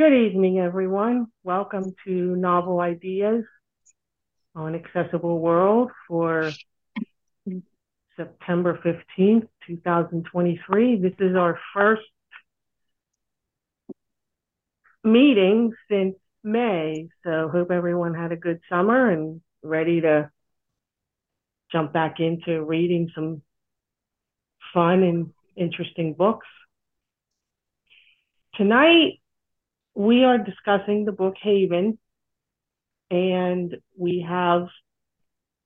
Good evening, everyone. Welcome to Novel Ideas on Accessible World for September 15th, 2023. This is our first meeting since May, so hope everyone had a good summer and ready to jump back into reading some fun and interesting books. Tonight, we are discussing the book Haven, and we have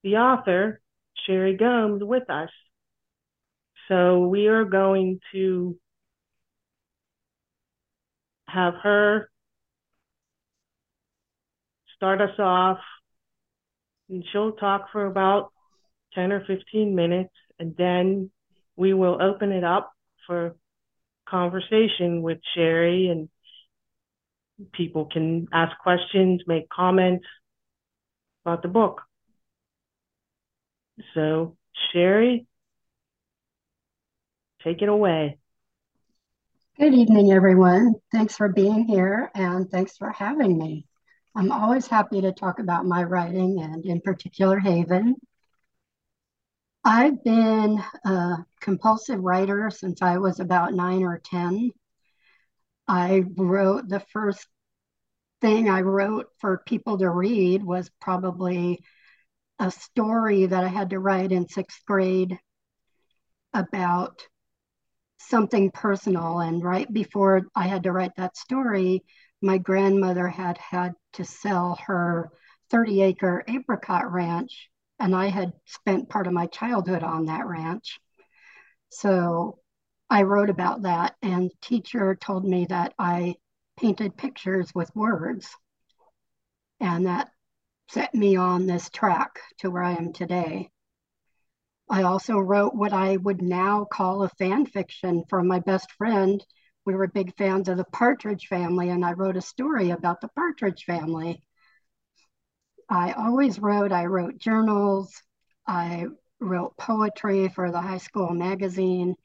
the author, Sherry Gomes, with us. So we are going to have her start us off, and she'll talk for about 10 or 15 minutes, and then we will open it up for conversation with Sherry and people can ask questions, make comments about the book. So, Sherry, take it away. Good evening, everyone. Thanks for being here and thanks for having me. I'm always happy to talk about my writing and, in particular, Haven. I've been a compulsive writer since I was about nine or 10. I wrote the first thing I wrote for people to read was probably a story that I had to write in sixth grade about something personal. And right before I had to write that story, my grandmother had had to sell her 30 acre apricot ranch and I had spent part of my childhood on that ranch. So I wrote about that, and teacher told me that I painted pictures with words, and that set me on this track to where I am today. I also wrote what I would now call a fan fiction for my best friend. We were big fans of the Partridge family, and I wrote a story about the Partridge family. I always wrote, I wrote journals, I wrote poetry for the high school magazine.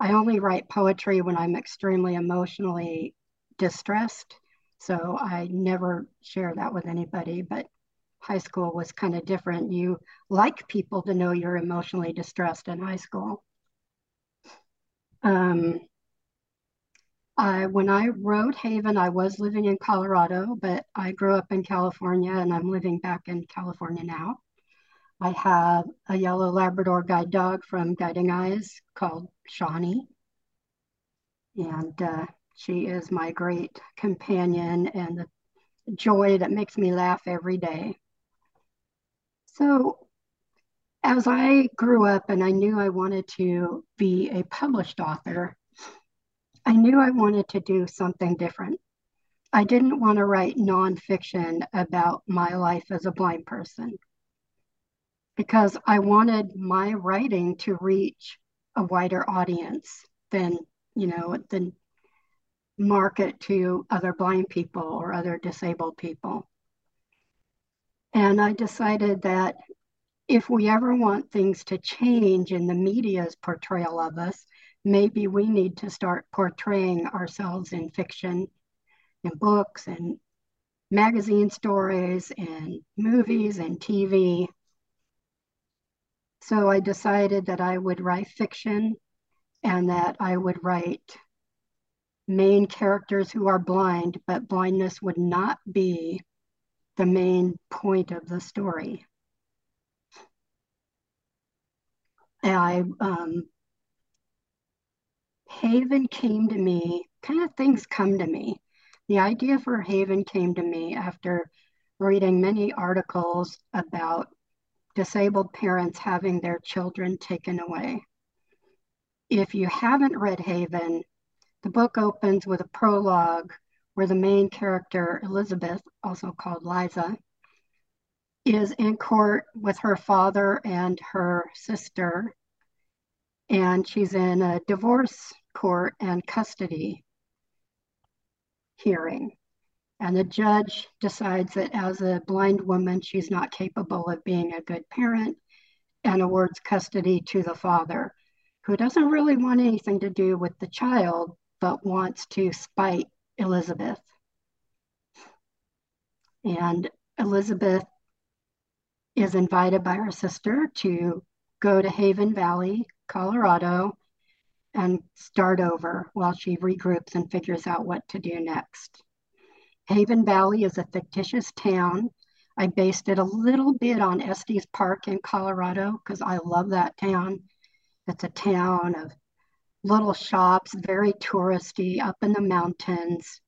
I only write poetry when I'm extremely emotionally distressed. So I never share that with anybody, but high school was kind of different. You like people to know you're emotionally distressed in high school. Um, I, when I wrote Haven, I was living in Colorado, but I grew up in California and I'm living back in California now. I have a yellow Labrador guide dog from Guiding Eyes called Shawnee. And uh, she is my great companion and the joy that makes me laugh every day. So, as I grew up and I knew I wanted to be a published author, I knew I wanted to do something different. I didn't want to write nonfiction about my life as a blind person because I wanted my writing to reach a wider audience than, you know, than market to other blind people or other disabled people. And I decided that if we ever want things to change in the media's portrayal of us, maybe we need to start portraying ourselves in fiction, in books, and magazine stories, and movies, and TV. So I decided that I would write fiction and that I would write main characters who are blind, but blindness would not be the main point of the story. I um, Haven came to me, kind of things come to me. The idea for Haven came to me after reading many articles about disabled parents having their children taken away. If you haven't read Haven, the book opens with a prologue where the main character, Elizabeth, also called Liza, is in court with her father and her sister. And she's in a divorce court and custody hearing. And the judge decides that as a blind woman, she's not capable of being a good parent and awards custody to the father, who doesn't really want anything to do with the child, but wants to spite Elizabeth. And Elizabeth is invited by her sister to go to Haven Valley, Colorado, and start over while she regroups and figures out what to do next. Haven Valley is a fictitious town. I based it a little bit on Estes Park in Colorado because I love that town. It's a town of little shops, very touristy, up in the mountains.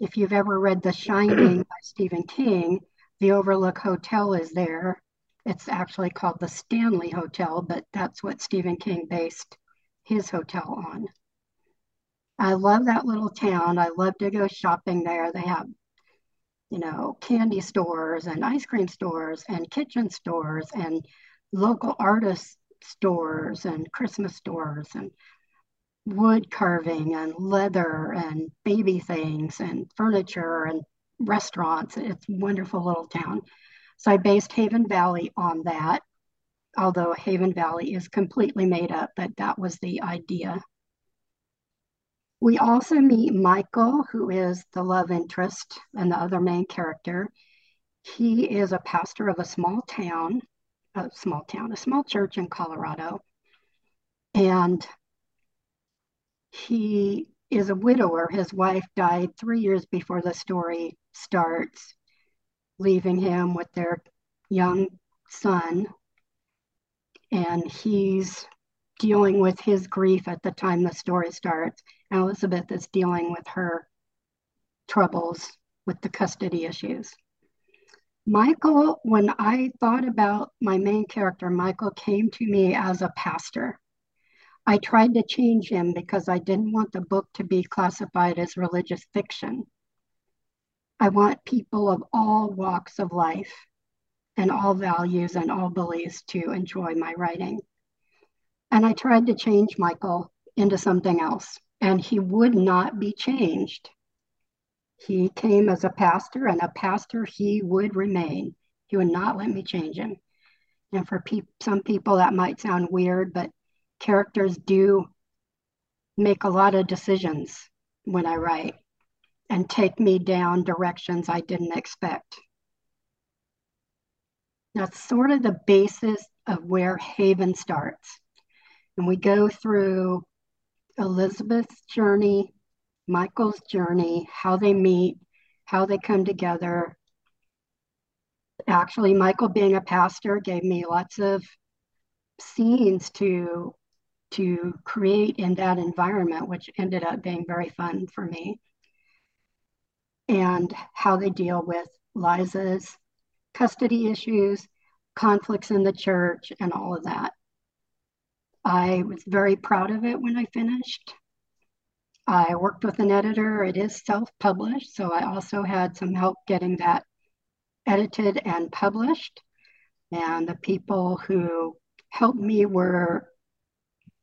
If you've ever read The Shining by Stephen King, the Overlook Hotel is there. It's actually called the Stanley Hotel, but that's what Stephen King based his hotel on. I love that little town. I love to go shopping there. They have, you know, candy stores and ice cream stores and kitchen stores and local artist stores and Christmas stores and wood carving and leather and baby things and furniture and restaurants. It's a wonderful little town. So I based Haven Valley on that, although Haven Valley is completely made up, but that was the idea. We also meet Michael, who is the love interest and the other main character. He is a pastor of a small town, a small town, a small church in Colorado. And he is a widower. His wife died three years before the story starts, leaving him with their young son. And he's dealing with his grief at the time the story starts. Elizabeth is dealing with her troubles with the custody issues. Michael, when I thought about my main character, Michael came to me as a pastor. I tried to change him because I didn't want the book to be classified as religious fiction. I want people of all walks of life and all values and all beliefs to enjoy my writing. And I tried to change Michael into something else, and he would not be changed. He came as a pastor, and a pastor he would remain. He would not let me change him. And for pe- some people, that might sound weird, but characters do make a lot of decisions when I write and take me down directions I didn't expect. That's sort of the basis of where Haven starts. And we go through Elizabeth's journey, Michael's journey, how they meet, how they come together. Actually, Michael being a pastor gave me lots of scenes to to create in that environment, which ended up being very fun for me. And how they deal with Liza's custody issues, conflicts in the church, and all of that. I was very proud of it when I finished. I worked with an editor. It is self published, so I also had some help getting that edited and published. And the people who helped me were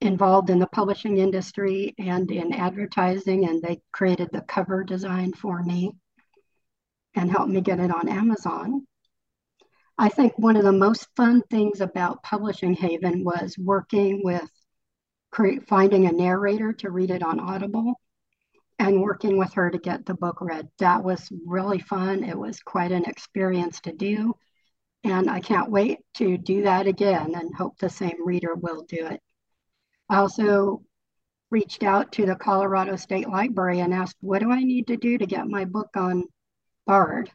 involved in the publishing industry and in advertising, and they created the cover design for me and helped me get it on Amazon. I think one of the most fun things about publishing Haven was working with finding a narrator to read it on Audible and working with her to get the book read. That was really fun. It was quite an experience to do. And I can't wait to do that again and hope the same reader will do it. I also reached out to the Colorado State Library and asked, what do I need to do to get my book on Bard?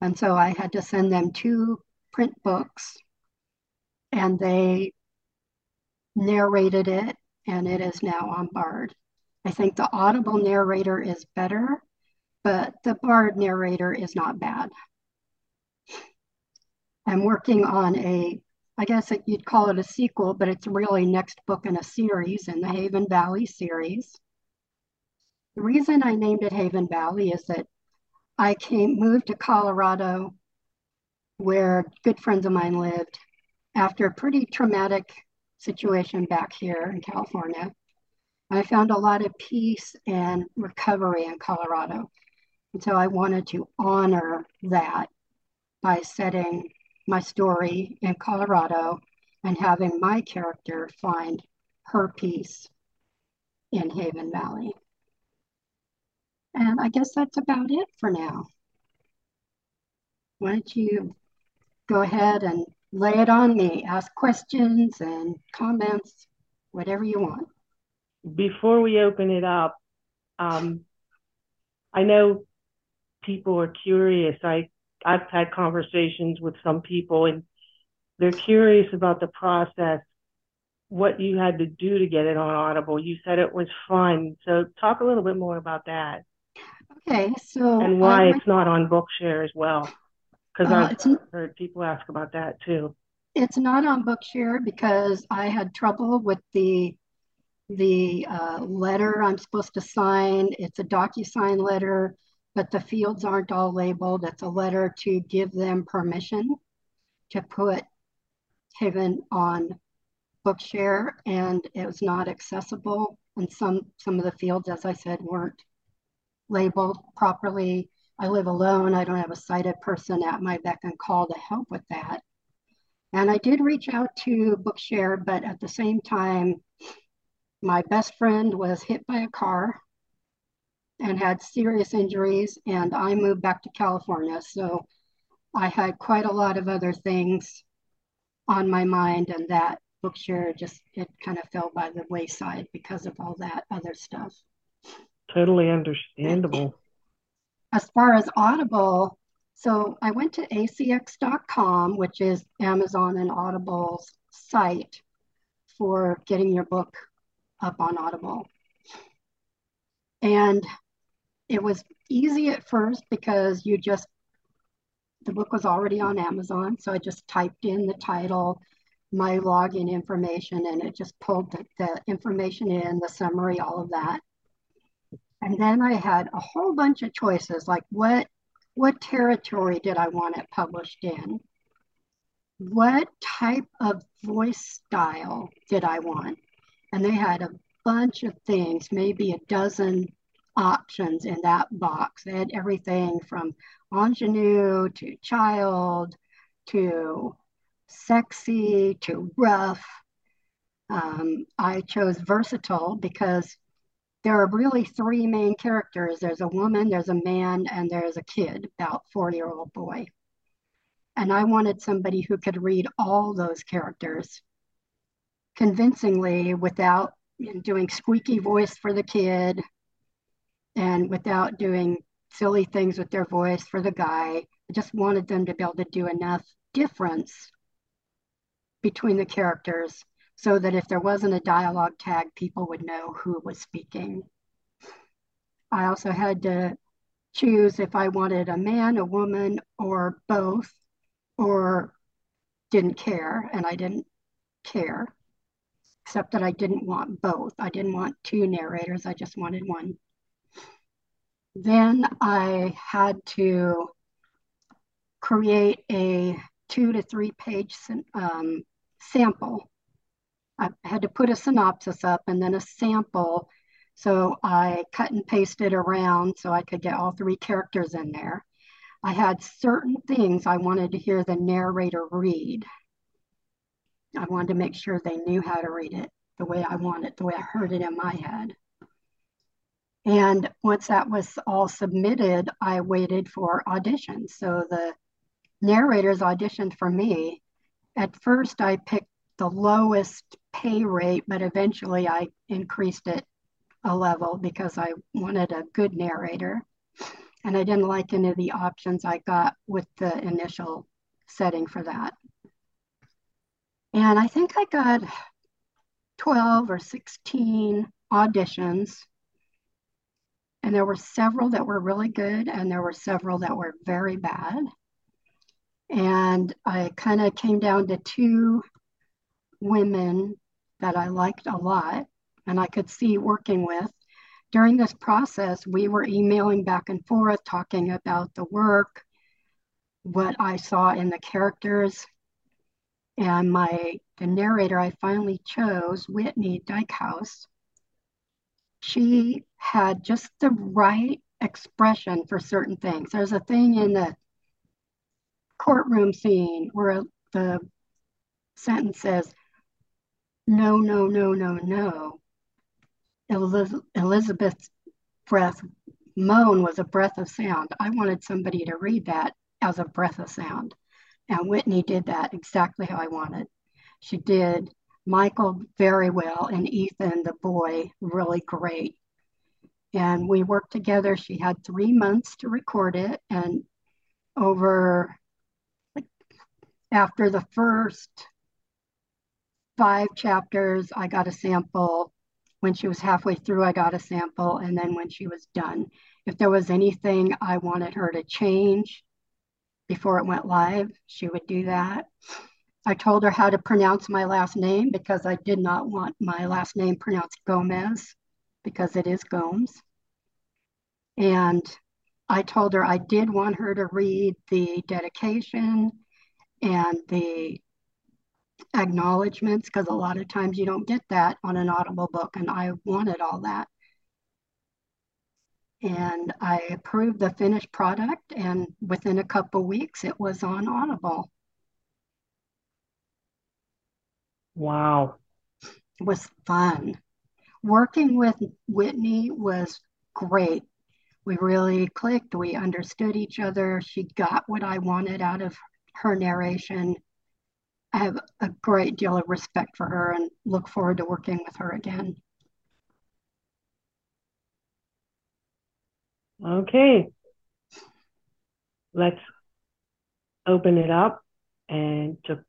And so I had to send them two print books and they narrated it and it is now on Bard. I think the Audible narrator is better, but the Bard narrator is not bad. I'm working on a I guess it, you'd call it a sequel, but it's really next book in a series in the Haven Valley series. The reason I named it Haven Valley is that I came moved to Colorado where good friends of mine lived after a pretty traumatic situation back here in California. I found a lot of peace and recovery in Colorado. And so I wanted to honor that by setting my story in Colorado and having my character find her peace in Haven Valley. And I guess that's about it for now. why don't you go ahead and lay it on me? Ask questions and comments, whatever you want. Before we open it up, um, I know people are curious. I I've had conversations with some people and they're curious about the process, what you had to do to get it on Audible. You said it was fun. So talk a little bit more about that. Okay, so and why it's not on Bookshare as well. Because Uh, I've heard people ask about that too. it's not on Bookshare because I had trouble with the the uh, letter I'm supposed to sign. It's a DocuSign letter, but the fields aren't all labeled. It's a letter to give them permission to put Haven on Bookshare, and it was not accessible. And some some of the fields, as I said, weren't labeled properly. I live alone. I don't have a sighted person at my beck and call to help with that. And I did reach out to Bookshare, but at the same time, my best friend was hit by a car and had serious injuries, and I moved back to California. So I had quite a lot of other things on my mind, and that Bookshare just it kind of fell by the wayside because of all that other stuff. Totally understandable. As far as Audible, so I went to acx.com, which is Amazon and Audible's site for getting your book up on Audible. And it was easy at first because you just, the book was already on Amazon. So I just typed in the title, my login information, and it just pulled the, the information in, the summary, all of that. And then I had a whole bunch of choices like what what territory did I want it published in? What type of voice style did I want? And they had a bunch of things, maybe a dozen options in that box. They had everything from ingenue to child to sexy to rough. Um, I chose versatile because there are really three main characters there's a woman, there's a man, and there's a kid, about four year old boy. And I wanted somebody who could read all those characters convincingly without doing squeaky voice for the kid and without doing silly things with their voice for the guy. I just wanted them to be able to do enough difference between the characters so that if there wasn't a dialogue tag, people would know who was speaking. I also had to choose if I wanted a man, a woman, or both, or didn't care, and I didn't care, except that I didn't want both. I didn't want two narrators, I just wanted one. Then I had to create a two to three page um, sample I had to put a synopsis up and then a sample. So I cut and pasted around so I could get all three characters in there. I had certain things I wanted to hear the narrator read. I wanted to make sure they knew how to read it the way I wanted, the way I heard it in my head. And once that was all submitted, I waited for auditions. So the narrators auditioned for me. At first, I picked the lowest pay rate, but eventually I increased it a level because I wanted a good narrator. And I didn't like any of the options I got with the initial setting for that. And I think I got 12 or 16 auditions. And there were several that were really good, and there were several that were very bad. And I kind of came down to two women that I liked a lot and I could see working with. During this process, we were emailing back and forth, talking about the work, what I saw in the characters. And my the narrator I finally chose, Whitney Dykhouse, she had just the right expression for certain things. There's a thing in the courtroom scene where the sentence says, no, no, no, no, no. Elizabeth's breath moan was a breath of sound. I wanted somebody to read that as a breath of sound. And Whitney did that exactly how I wanted. She did Michael very well and Ethan, the boy, really great. And we worked together. She had three months to record it. And over, like, after the first five chapters, I got a sample. When she was halfway through, I got a sample. And then when she was done, if there was anything I wanted her to change before it went live, she would do that. I told her how to pronounce my last name because I did not want my last name pronounced Gomez because it is Gomes. And I told her I did want her to read the dedication and the acknowledgments because a lot of times you don't get that on an Audible book, and I wanted all that. And I approved the finished product, and within a couple weeks, it was on Audible. Wow. It was fun. Working with Whitney was great. We really clicked. We understood each other. She got what I wanted out of her narration I have a great deal of respect for her and look forward to working with her again. Okay. Let's open it up and to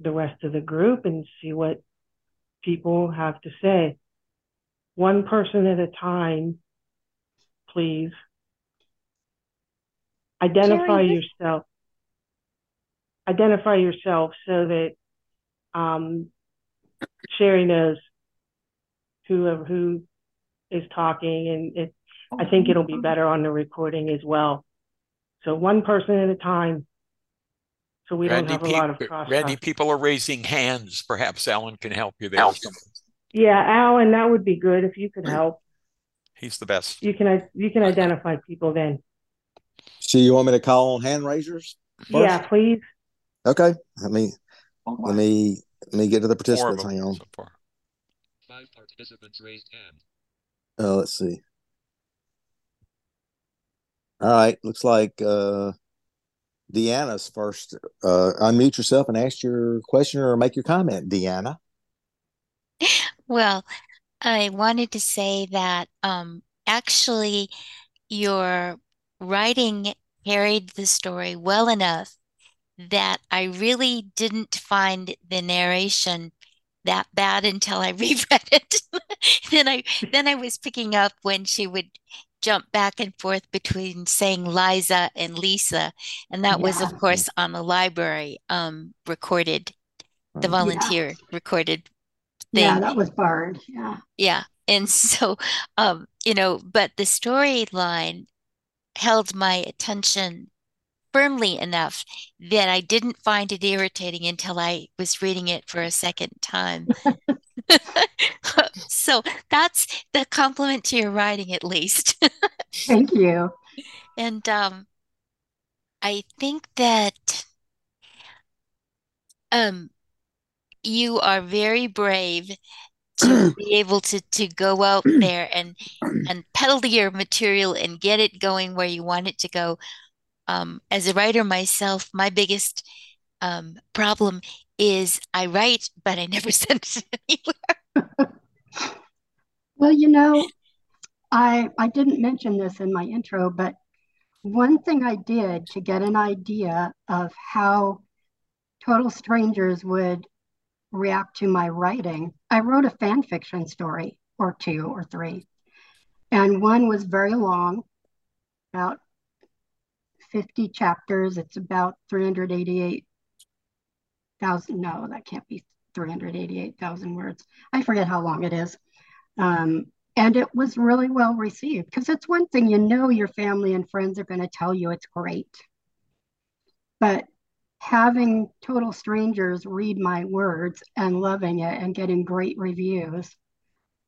the rest of the group and see what people have to say. One person at a time, please. Identify Jerry, yourself identify yourself so that um, Sherry knows who who is talking, and it, I think it'll be better on the recording as well. So one person at a time, so we Randy, don't have a lot of cross. Randy, people are raising hands. Perhaps Alan can help you there. Yeah, Alan, that would be good if you could help. He's the best. You can you can identify people then. So you want me to call on hand raisers? First? Yeah, please. Okay. Let me let me let me get to the participants. Hang on. So Five participants raised hand. Uh, let's see. All right. Looks like uh Deanna's first. Uh, unmute yourself and ask your question or make your comment, Deanna. Well, I wanted to say that um, actually your writing carried the story well enough that I really didn't find the narration that bad until I reread it. then I then I was picking up when she would jump back and forth between saying Liza and Lisa, and that yeah. was of course on the library um, recorded, the volunteer yeah. recorded thing. Yeah, that was Bard. Yeah. Yeah, and so um, you know, but the storyline held my attention firmly enough that I didn't find it irritating until I was reading it for a second time. so that's the compliment to your writing, at least. Thank you. And um, I think that um, you are very brave to be able to to go out there and and peddle your material and get it going where you want it to go um, as a writer myself, my biggest um, problem is I write, but I never send it anywhere. well, you know, I I didn't mention this in my intro, but one thing I did to get an idea of how total strangers would react to my writing, I wrote a fan fiction story or two or three. And one was very long, about 50 chapters. It's about 388,000. No, that can't be 388,000 words. I forget how long it is. Um, and it was really well received because it's one thing you know your family and friends are going to tell you it's great. But having total strangers read my words and loving it and getting great reviews,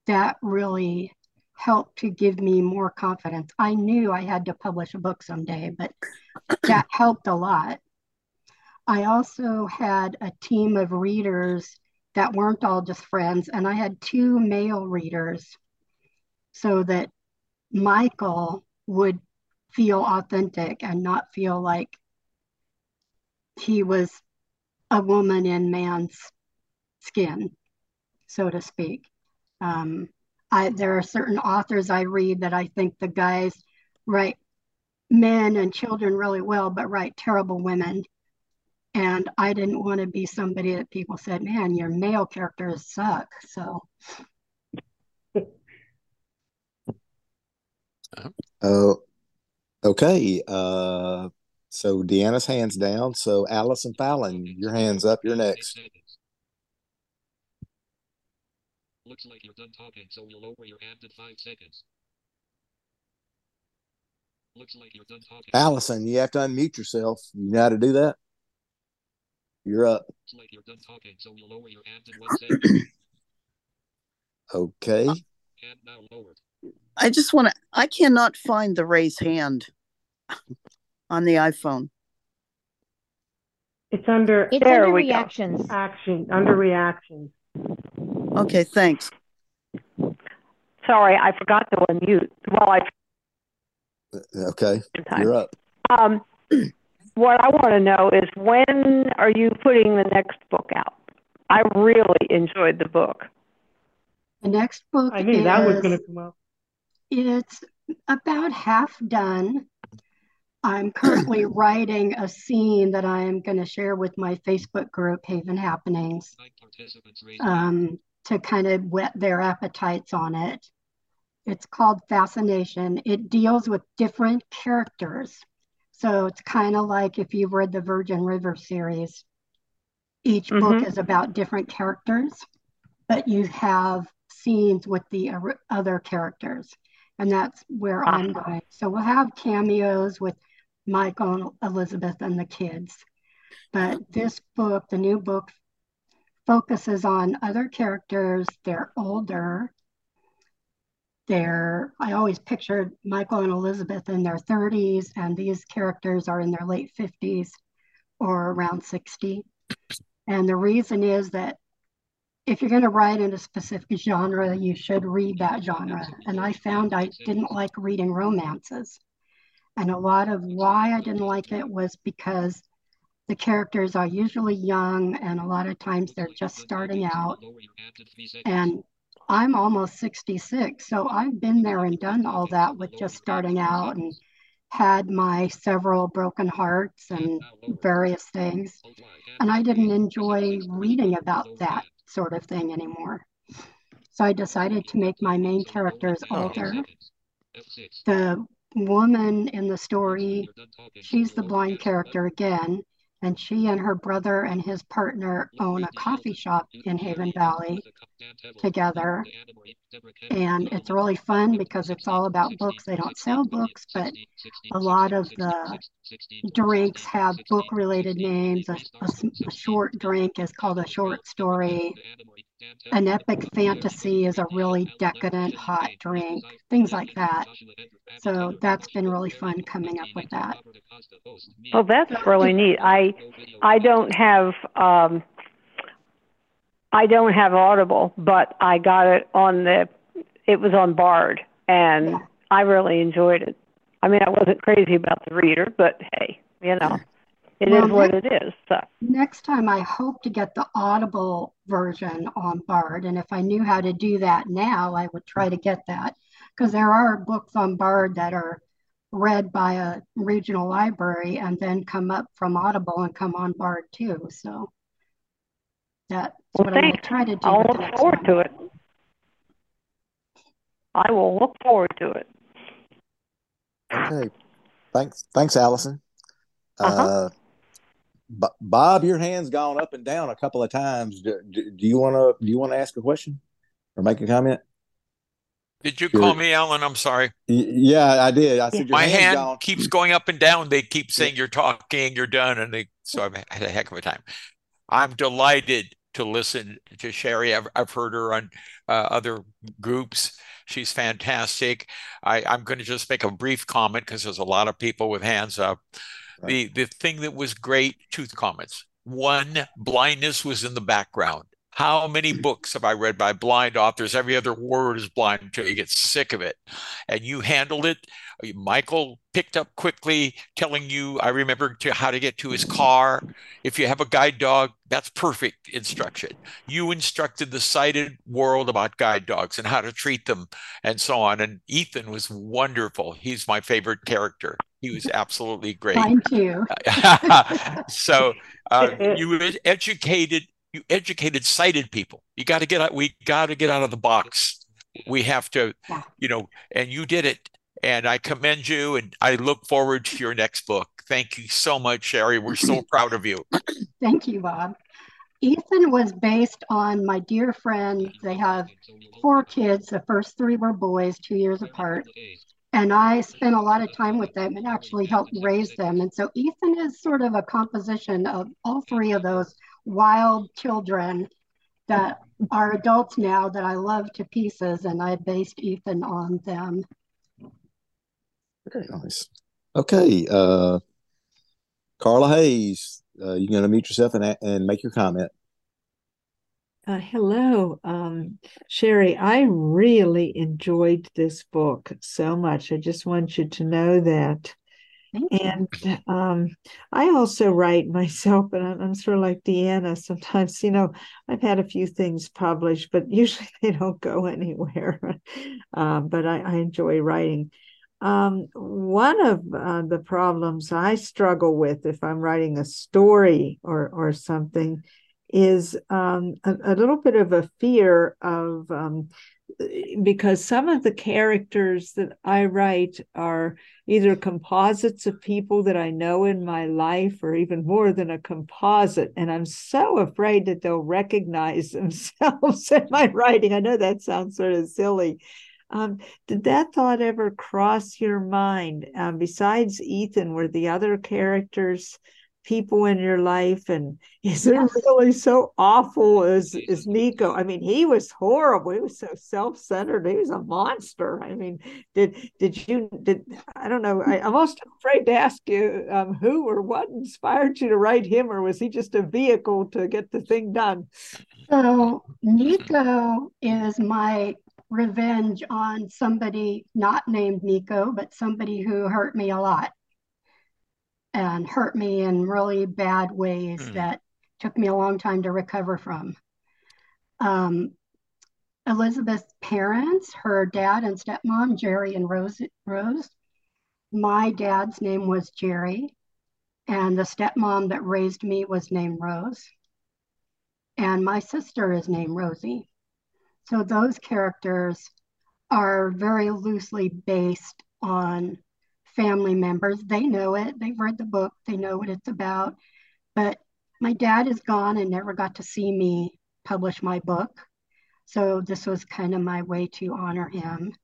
that really helped to give me more confidence. I knew I had to publish a book someday, but that helped a lot. I also had a team of readers that weren't all just friends, and I had two male readers so that Michael would feel authentic and not feel like he was a woman in man's skin, so to speak. Um, I, there are certain authors I read that I think the guys write men and children really well, but write terrible women. And I didn't want to be somebody that people said, man, your male characters suck. So. Oh, okay. Uh, so Deanna's hands down. So Allison Fallon, your hands up. You're next. Looks like you're done talking, so you'll lower your hand in five seconds. Looks like you're done talking. Allison, you have to unmute yourself. You know how to do that? You're up. Looks like you're done talking, so you'll lower your hand in one second. okay. Hand now lowered. I just want to, I cannot find the raise hand on the iPhone. It's under It's there under reactions. Go. Action under reactions. Okay, thanks. Sorry, I forgot to unmute. Well, I. Okay, you're up. Um, what I want to know is when are you putting the next book out? I really enjoyed the book. The next book. I knew is, that was going to come up. It's about half done. I'm currently writing a scene that I am going to share with my Facebook group, Haven Happenings. Um, to kind of whet their appetites on it. It's called Fascination. It deals with different characters. So it's kind of like if you've read the Virgin River series, each mm-hmm. book is about different characters, but you have scenes with the other characters. And that's where uh-huh. I'm going. So we'll have cameos with Michael, Elizabeth, and the kids. But this book, the new book, focuses on other characters. They're older. They're, I always pictured Michael and Elizabeth in their 30s, and these characters are in their late 50s or around 60. And the reason is that if you're going to write in a specific genre, you should read that genre. And I found I didn't like reading romances. And a lot of why I didn't like it was because the characters are usually young and a lot of times they're just starting out. And I'm almost 66, so I've been there and done all that with just starting out and had my several broken hearts and various things. And I didn't enjoy reading about that sort of thing anymore. So I decided to make my main characters older. The woman in the story, she's the blind character again, and she and her brother and his partner own a coffee shop in Haven Valley together. And it's really fun because it's all about books. They don't sell books, but a lot of the drinks have book related names. A, a, a short drink is called a short story. An epic fantasy is a really decadent hot drink, things like that. So that's been really fun coming up with that. Well, that's really neat. I I don't have um, I don't have Audible, but I got it on the it was on Bard, and yeah. I really enjoyed it. I mean, I wasn't crazy about the reader, but hey, you know. It well, is what next, it is. So. Next time, I hope to get the Audible version on Bard. And if I knew how to do that now, I would try to get that because there are books on Bard that are read by a regional library and then come up from Audible and come on Bard too. So that's well, what thanks. I'm try to do. I'll look forward one. to it. I will look forward to it. Okay. Thanks. Thanks, Allison. Uh-huh. Uh, Bob, your hand's gone up and down a couple of times. Do, do, do you want to do you want to ask a question or make a comment? Did you call me Alan? I'm sorry. Yeah, I did. I said my hand gone. keeps going up and down. They keep saying you're talking, you're done, and they so I've had a heck of a time. I'm delighted to listen to Sherry. I've, I've heard her on uh, other groups. She's fantastic. I, I'm going to just make a brief comment because there's a lot of people with hands up. The the thing that was great, two comments. One, blindness was in the background. How many books have I read by blind authors? Every other word is blind until you get sick of it. And you handled it. Michael picked up quickly, telling you, I remember to how to get to his car. If you have a guide dog, that's perfect instruction. You instructed the sighted world about guide dogs and how to treat them and so on. And Ethan was wonderful. He's my favorite character. He was absolutely great. Mine too. so uh, you educated you educated sighted people. You got to get out. We got to get out of the box. We have to, you know, and you did it. And I commend you. And I look forward to your next book. Thank you so much, Sherry. We're so proud of you. Thank you, Bob. Ethan was based on my dear friend. They have four kids. The first three were boys, two years apart. And I spent a lot of time with them and actually helped raise them. And so Ethan is sort of a composition of all three of those wild children that are adults now that I love to pieces. And I based Ethan on them. Very nice. Okay, uh, Carla Hayes, uh, you can mute yourself and and make your comment. Uh, hello, um, Sherry. I really enjoyed this book so much. I just want you to know that. And um, I also write myself, but I'm, I'm sort of like Deanna. Sometimes, you know, I've had a few things published, but usually they don't go anywhere. um, but I, I enjoy writing. Um, one of uh, the problems I struggle with if I'm writing a story or or something is um, a, a little bit of a fear of um, because some of the characters that I write are either composites of people that I know in my life or even more than a composite. And I'm so afraid that they'll recognize themselves in my writing. I know that sounds sort of silly. Um, did that thought ever cross your mind? Um, besides Ethan, were the other characters people in your life and is it really so awful as as nico? I mean he was horrible. He was so self-centered. He was a monster. I mean did did you did i don't know. I, i'm almost afraid to ask you um, who or what inspired you to write him or was he just a vehicle to get the thing done? So Nico is my revenge on somebody not named Nico, but somebody who hurt me a lot and hurt me in really bad ways Hmm. that took me a long time to recover from. Um, Elizabeth's parents, her dad and stepmom, Jerry and Rose, Rose. My dad's name was Jerry, and the stepmom that raised me was named Rose and my sister is named Rosie. So those characters are very loosely based on family members. They know it, they've read the book, they know what it's about. But my dad is gone and never got to see me publish my book. So this was kind of my way to honor him.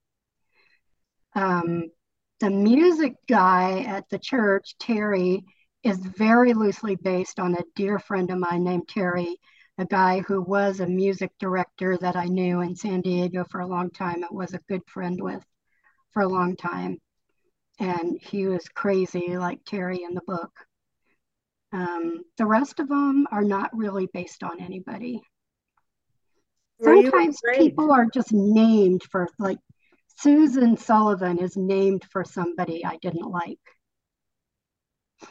Um, the music guy at the church, Terry, is very loosely based on a dear friend of mine named Terry a guy who was a music director that I knew in San Diego for a long time and was a good friend with for a long time. And he was crazy like Terry in the book. Um, the rest of them are not really based on anybody. Were Sometimes people are just named for, like, Susan Sullivan is named for somebody I didn't like.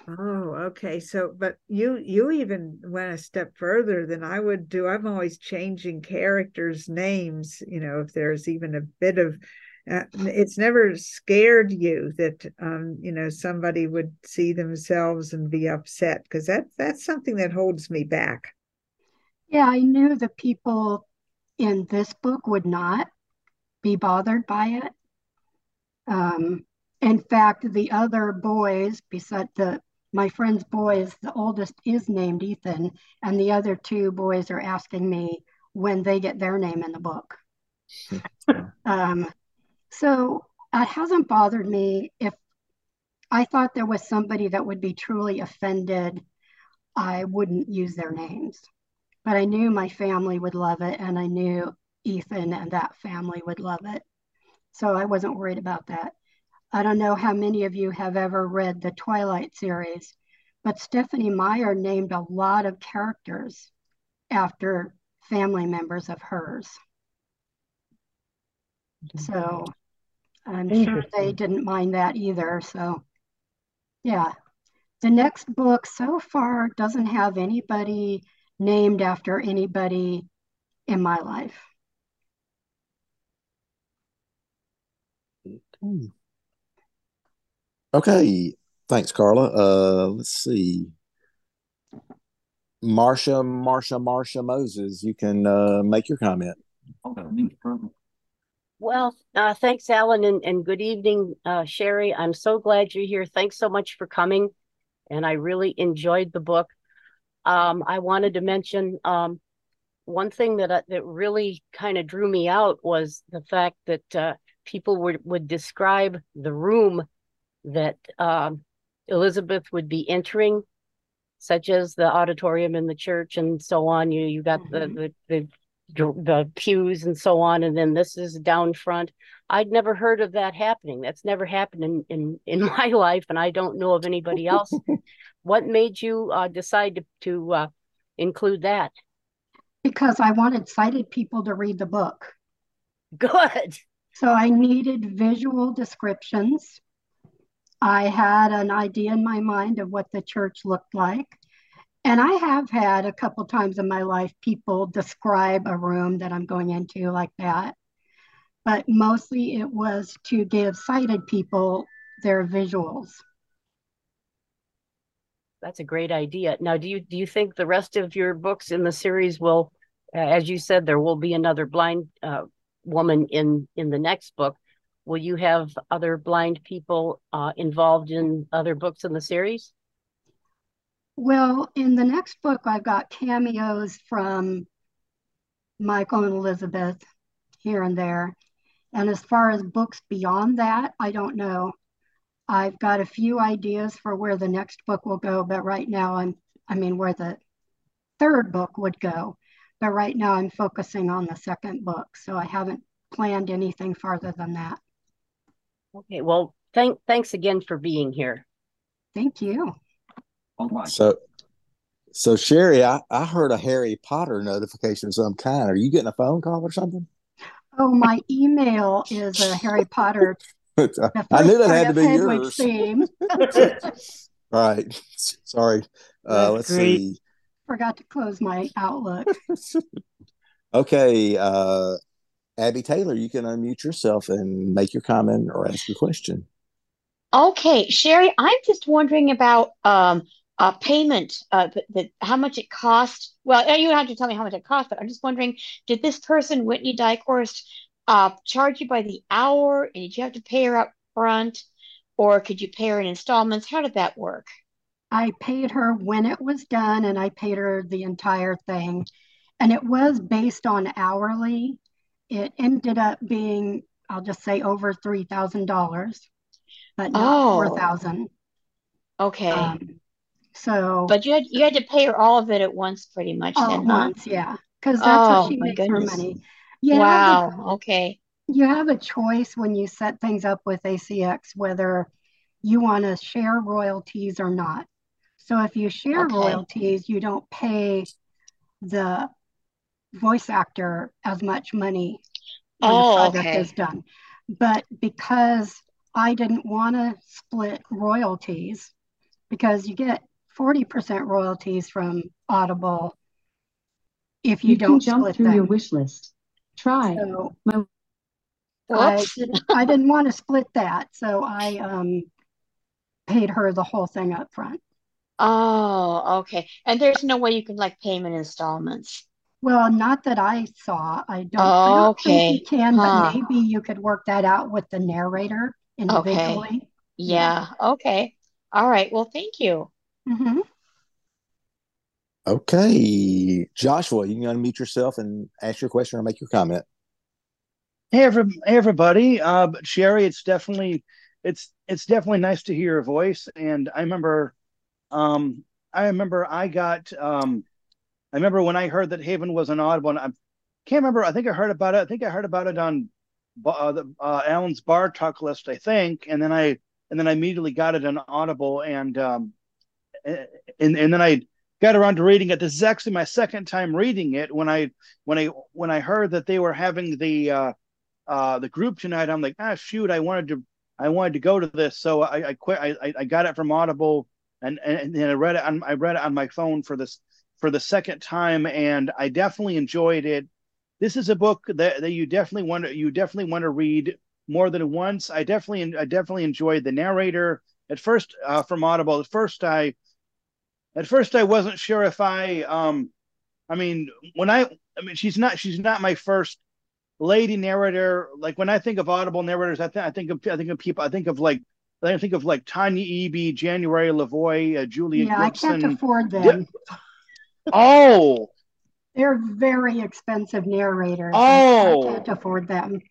Oh, okay. So, but you you even went a step further than I would do. I'm always changing characters' names, you know, if there's even a bit of uh, it's never scared you that um, you know, somebody would see themselves and be upset because that that's something that holds me back. Yeah, I knew the people in this book would not be bothered by it. Um, in fact, the other boys, beside the my friend's boys, the oldest is named Ethan, and the other two boys are asking me when they get their name in the book. Um, so uh, it hasn't bothered me. If I thought there was somebody that would be truly offended, I wouldn't use their names. But I knew my family would love it, and I knew Ethan and that family would love it. So I wasn't worried about that. I don't know how many of you have ever read the Twilight series, but Stephanie Meyer named a lot of characters after family members of hers. So I'm sure they didn't mind that either. So, yeah. The next book so far doesn't have anybody named after anybody in my life. Okay. Okay. Thanks, Carla. Uh, let's see. Marsha, Marsha, Marsha Moses, you can uh, make your comment. Well, uh, thanks, Alan, and, and good evening, uh, Sherry. I'm so glad you're here. Thanks so much for coming. And I really enjoyed the book. Um, I wanted to mention um, one thing that uh, that really kind of drew me out was the fact that uh, people would, would describe the room that um, Elizabeth would be entering, such as the auditorium in the church and so on. You you got mm-hmm. the, the the the pews and so on and then this is down front. I'd never heard of that happening. That's never happened in in, in my life and i don't know of anybody else. What made you uh, decide to, to uh, include that? Because i wanted sighted people to read the book. Good. So i needed visual descriptions. I had an idea in my mind of what the church looked like and I have had a couple times in my life people describe a room that I'm going into like that. But mostly it was to give sighted people their visuals. That's a great idea. Now, do you do you think the rest of your books in the series will, uh, as you said, there will be another blind uh, woman in in the next book? Will you have other blind people uh, involved in other books in the series? Well, in the next book, I've got cameos from Michael and Elizabeth here and there. And as far as books beyond that, I don't know. I've got a few ideas for where the next book will go, but right now I'm, I mean, where the third book would go. But right now I'm focusing on the second book. So I haven't planned anything farther than that. Okay. Well, thank, thanks again for being here. Thank you. So, so Sherry, I, I heard a Harry Potter notification of some kind. Are you getting a phone call or something? Oh, my email is a Harry Potter. I knew that had to be yours. Theme. All right. Sorry. Uh, let's great. see. Forgot to close my Outlook. okay. Uh, Abby Taylor, you can unmute yourself and make your comment or ask your question. Okay, Sherry, I'm just wondering about um, uh, payment, uh, that how much it cost. Well, you don't have to tell me how much it cost, but I'm just wondering, did this person, Whitney Dykehorst, uh, charge you by the hour, and did you have to pay her up front, or could you pay her in installments? How did that work? I paid her when it was done, and I paid her the entire thing, and it was based on hourly. It ended up being, I'll just say, over three thousand dollars, but not oh. four thousand. Okay. Um, so, but you had you had to pay her all of it at once, pretty much. All then, at huh? yeah, because that's oh, how she makes goodness. her money. You wow. Okay. You have a choice when you set things up with ACX whether you want to share royalties or not. So if you share okay. royalties, you don't pay the voice actor as much money when oh, the project okay. is done. But because I didn't want to split royalties, because you get 40% royalties from Audible if you, you don't jump through them. your wish list. Try. So I, didn't, I didn't want to split that, so I um, paid her the whole thing up front. Oh, okay. And there's no way you can like payment installments. Well, not that I saw. I don't, oh, I don't okay. think you can, huh. but maybe you could work that out with the narrator individually. Okay. Yeah. Okay. All right. Well, thank you. Mm-hmm. Okay, Joshua, you can unmute yourself and ask your question or make your comment. Hey, every, hey everybody. Uh, Sherry, it's definitely it's it's definitely nice to hear your voice. And I remember, um, I remember I got, um, I remember when I heard that Haven was an Audible. And I can't remember. I think I heard about it. I think I heard about it on uh, the, uh, Alan's Bar Talk list. I think, and then I and then I immediately got it on Audible and um, and and then I got around to reading it. This is actually my second time reading it. When I when I when I heard that they were having the uh, uh, the group tonight, I'm like, ah, shoot, I wanted to I wanted to go to this, so I, I quit. I, I got it from Audible, and and, and I read it on I read it on my phone for this for the second time, and I definitely enjoyed it. This is a book that, that you definitely want to you definitely want to read more than once. I definitely I definitely enjoyed the narrator at first uh, from Audible. At first, I at first I wasn't sure if I um I mean when I I mean she's not she's not my first lady narrator. Like when I think of Audible narrators, I think I think of I think of people. I think of like I think of like Tanya Eby, January LaVoy, uh, Julia yeah, Gibson. I can't afford them. oh, they're very expensive narrators. Oh, I can't afford them.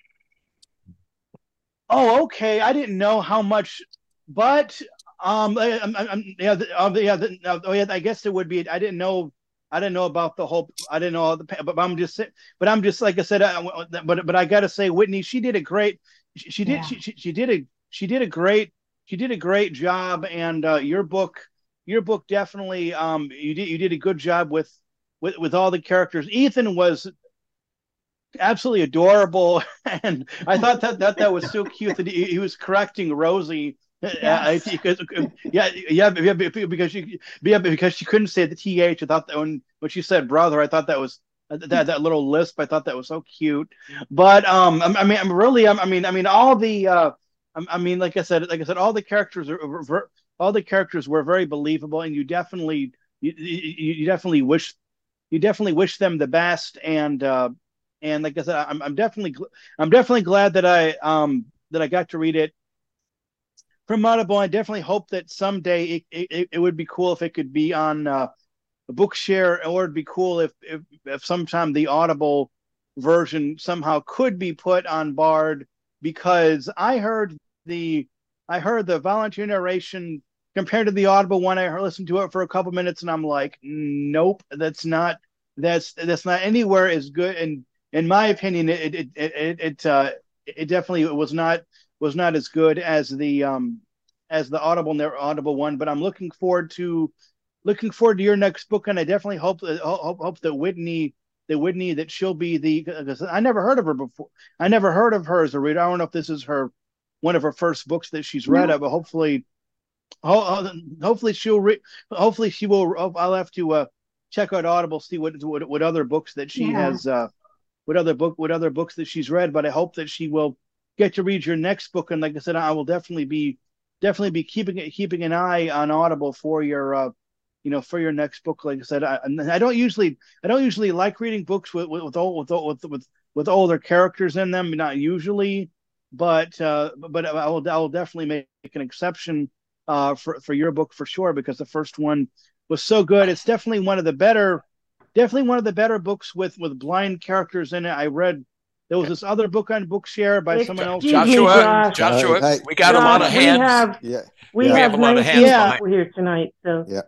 Oh, okay. I didn't know how much, but um, I, I'm, yeah, the, uh, yeah, the, oh yeah. I guess it would be. I didn't know I didn't know about the whole. I didn't know all the. But I'm just. But I'm just like I said. I, but but I got to say, Whitney, she did a great. She, she did. Yeah. She, she, she did a. She did a great. She did a great job. And uh, your book, your book definitely. Um, you did. You did a good job with, with with all the characters. Ethan was absolutely adorable, and I thought that that that was so cute that he, he was correcting Rosie Yes. because, yeah, yeah, yeah, because she, yeah, because she couldn't say the th. I thought that when when she said brother, I thought that was that that little lisp. I thought that was so cute. But um, I, I mean, I'm really, I mean, I mean, all the, uh, I, mean, like I said, like I said, all the characters are, all the characters were very believable, and you definitely, you, you, you definitely wish, you definitely wish them the best, and uh, and like I said, I'm, I'm definitely, I'm definitely glad that I um that I got to read it from Audible. I definitely hope that someday it, it, it would be cool if it could be on uh, Bookshare, or it'd be cool if, if if sometime the Audible version somehow could be put on Bard because I heard the I heard the volunteer narration compared to the Audible one. I listened to it for a couple minutes and I'm like, nope, that's not that's that's not anywhere as good. And in my opinion, it it it it, uh, it definitely was not was not as good as the um as the audible audible one but i'm looking forward to looking forward to your next book and i definitely hope that hope, hope that whitney that whitney that she'll be the i never heard of her before i never heard of her as a reader i don't know if this is her one of her first books that she's read no. but hopefully hopefully she'll read hopefully she will i'll have to uh check out audible see what what, what other books that she yeah. has uh what other book what other books that she's read but i hope that she will get to read your next book. And like I said, I will definitely be definitely be keeping keeping an eye on Audible for your uh, you know for your next book. Like I said, I, I don't usually I don't usually like reading books with with with old, with, with with with older characters in them. Not usually, but uh, but I will I will definitely make an exception uh, for for your book for sure because the first one was so good. It's definitely one of the better definitely one of the better books with with blind characters in it. I read there was this other book on Bookshare by someone else. Joshua, Joshua, uh, we got Josh, a lot of hands. We have, yeah. we, have, have a lot of hands yeah. people here tonight. So yeah,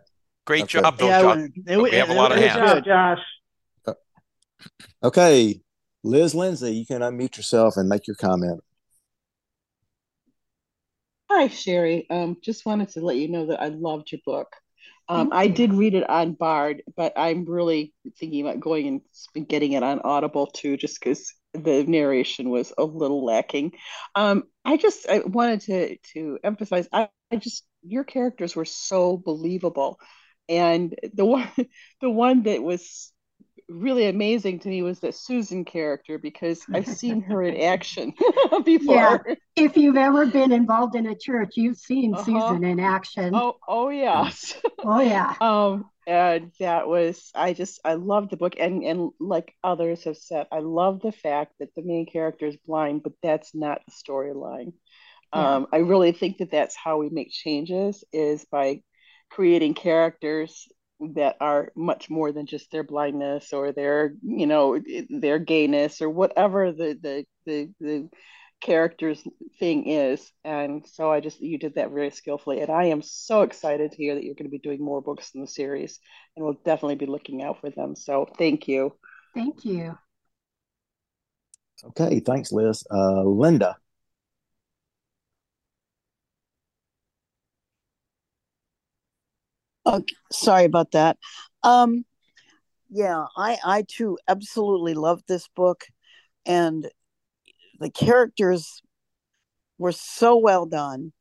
great okay. job, though, yeah, Josh. It, it, we have a lot of hands. Job, Josh. Uh, okay, Liz Lindsay, you can unmute yourself and make your comment. Hi, Sherry. Um, just wanted to let you know that I loved your book. Um, I did read it on Bard, but I'm really thinking about going and getting it on Audible too, just because the narration was a little lacking. Um, I just I wanted to to emphasize. I, I just your characters were so believable, and the one the one that was really amazing to me was the Susan character because I've seen her in action before. Yeah. If you've ever been involved in a church, you've seen uh-huh. Susan in action. Oh, oh yes. oh yeah. Um, and that was I just I love the book and and like others have said, I love the fact that the main character is blind, but that's not the storyline. Yeah. Um, I really think that that's how we make changes is by creating characters that are much more than just their blindness or their you know their gayness or whatever the the the, the character's thing is. And so I just, you did that very skillfully. And I am so excited to hear that you're going to be doing more books in the series. And we'll definitely be looking out for them. So thank you. Thank you. Okay. Thanks, Liz. Uh, Linda. Okay, sorry about that. Um, yeah, I I too absolutely loved this book, and the characters were so well done.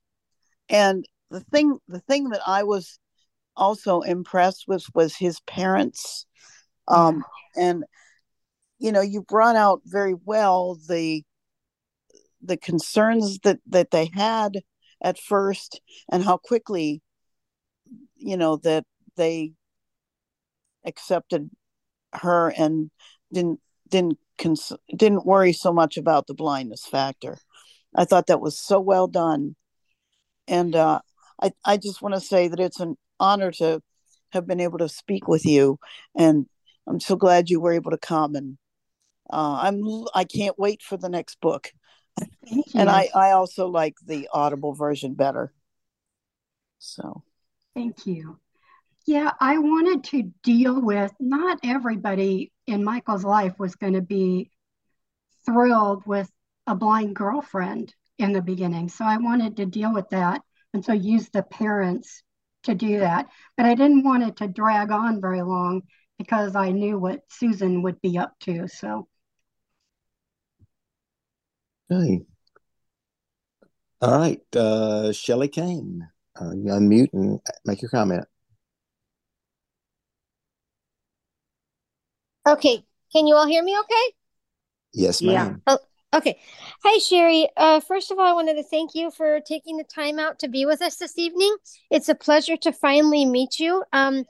And the thing the thing that I was also impressed with was his parents. Um, and you know, you brought out very well the the concerns that that they had at first and how quickly you know that they accepted her and didn't didn't cons- didn't worry so much about the blindness factor. I thought that was so well done, and uh, I I just want to say that it's an honor to have been able to speak with you, and I'm so glad you were able to come. And uh, I'm I can't wait for the next book. And I I also like the Audible version better. So. Thank you. Yeah, I wanted to deal with not everybody in Michael's life was going to be thrilled with a blind girlfriend in the beginning. So I wanted to deal with that and so use the parents to do that. But I didn't want it to drag on very long because I knew what Susan would be up to. So Okay. All right. Uh, Shelley Kane, uh, unmute and make your comment. Okay. Can you all hear me okay? Yes, ma'am. Oh, okay. Hi, Sherry. Uh, first of all, I wanted to thank you for taking the time out to be with us this evening. It's a pleasure to finally meet you. Um,